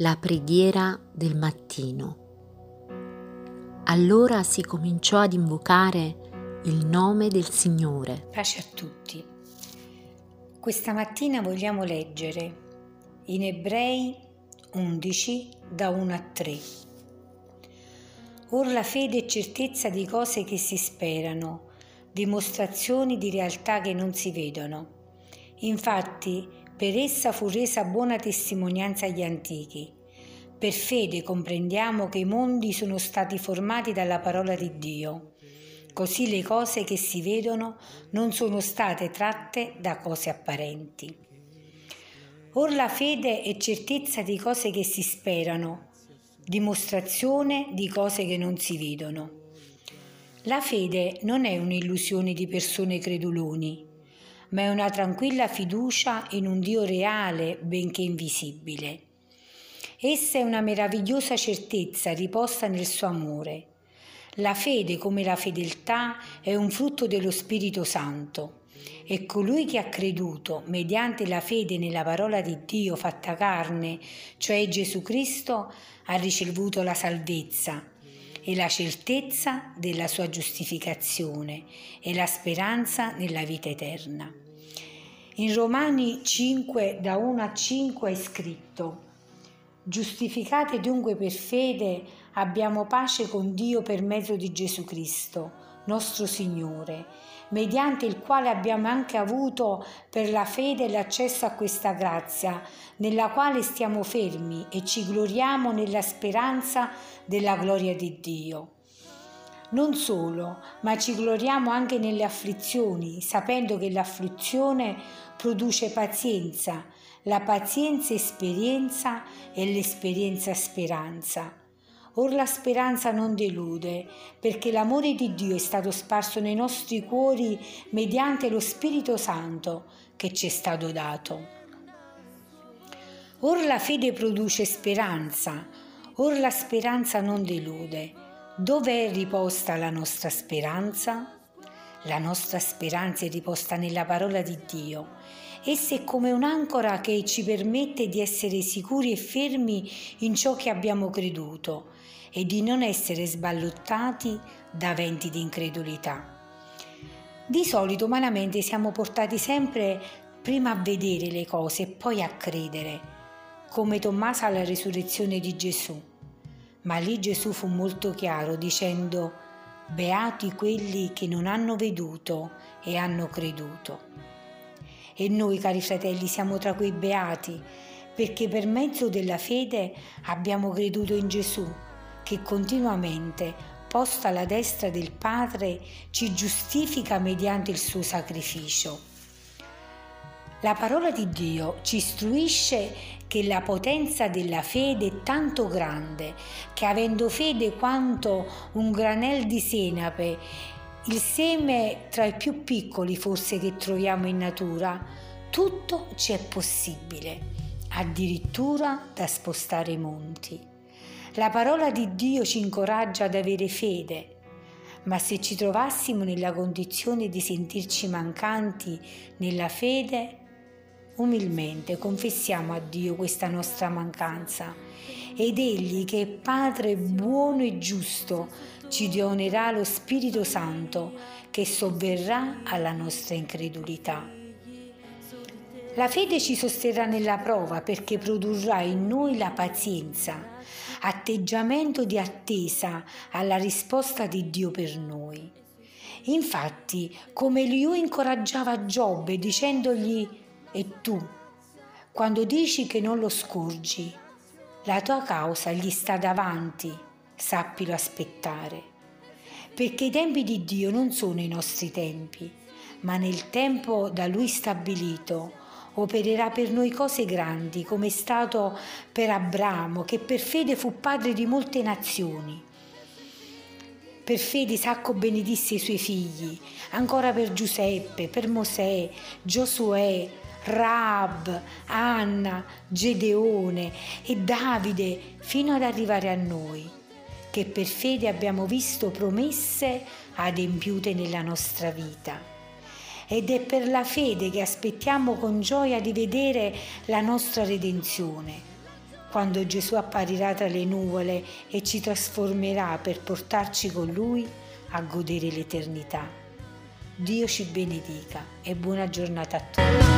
la preghiera del mattino. Allora si cominciò ad invocare il nome del Signore. Pace a tutti. Questa mattina vogliamo leggere in Ebrei 11 da 1 a 3. Or la fede è certezza di cose che si sperano, dimostrazioni di realtà che non si vedono. Infatti, per essa fu resa buona testimonianza agli antichi. Per fede comprendiamo che i mondi sono stati formati dalla parola di Dio. Così le cose che si vedono non sono state tratte da cose apparenti. Or la fede è certezza di cose che si sperano, dimostrazione di cose che non si vedono. La fede non è un'illusione di persone creduloni, ma è una tranquilla fiducia in un Dio reale, benché invisibile. Essa è una meravigliosa certezza riposta nel suo amore. La fede, come la fedeltà, è un frutto dello Spirito Santo. E colui che ha creduto, mediante la fede nella parola di Dio fatta carne, cioè Gesù Cristo, ha ricevuto la salvezza e la certezza della sua giustificazione e la speranza nella vita eterna. In Romani 5 da 1 a 5 è scritto Giustificate dunque per fede abbiamo pace con Dio per mezzo di Gesù Cristo, nostro Signore, mediante il quale abbiamo anche avuto per la fede l'accesso a questa grazia, nella quale stiamo fermi e ci gloriamo nella speranza della gloria di Dio. Non solo, ma ci gloriamo anche nelle afflizioni, sapendo che l'afflizione produce pazienza, la pazienza esperienza e l'esperienza speranza. Or la speranza non delude, perché l'amore di Dio è stato sparso nei nostri cuori mediante lo Spirito Santo che ci è stato dato. Or la fede produce speranza, or la speranza non delude. Dove è riposta la nostra speranza? La nostra speranza è riposta nella parola di Dio. Essa è come un'ancora che ci permette di essere sicuri e fermi in ciò che abbiamo creduto e di non essere sballottati da venti di incredulità. Di solito umanamente siamo portati sempre prima a vedere le cose e poi a credere come Tommaso alla risurrezione di Gesù. Ma lì Gesù fu molto chiaro dicendo, Beati quelli che non hanno veduto e hanno creduto. E noi, cari fratelli, siamo tra quei beati, perché per mezzo della fede abbiamo creduto in Gesù, che continuamente, posto alla destra del Padre, ci giustifica mediante il suo sacrificio. La parola di Dio ci istruisce che la potenza della fede è tanto grande che avendo fede quanto un granel di senape, il seme tra i più piccoli forse che troviamo in natura, tutto ci è possibile, addirittura da spostare i monti. La parola di Dio ci incoraggia ad avere fede, ma se ci trovassimo nella condizione di sentirci mancanti nella fede, umilmente confessiamo a Dio questa nostra mancanza ed Egli che è Padre buono e giusto ci donerà lo Spirito Santo che sovverrà alla nostra incredulità. La fede ci sosterrà nella prova perché produrrà in noi la pazienza, atteggiamento di attesa alla risposta di Dio per noi. Infatti, come Liu incoraggiava Giobbe dicendogli e tu, quando dici che non lo scorgi, la tua causa gli sta davanti, sappilo aspettare. Perché i tempi di Dio non sono i nostri tempi, ma nel tempo da Lui stabilito opererà per noi cose grandi, come è stato per Abramo, che per fede fu padre di molte nazioni. Per fede Isacco benedisse i suoi figli, ancora per Giuseppe, per Mosè, Giosuè, Raab, Anna, Gedeone e Davide fino ad arrivare a noi, che per fede abbiamo visto promesse adempiute nella nostra vita. Ed è per la fede che aspettiamo con gioia di vedere la nostra redenzione, quando Gesù apparirà tra le nuvole e ci trasformerà per portarci con Lui a godere l'eternità. Dio ci benedica e buona giornata a tutti.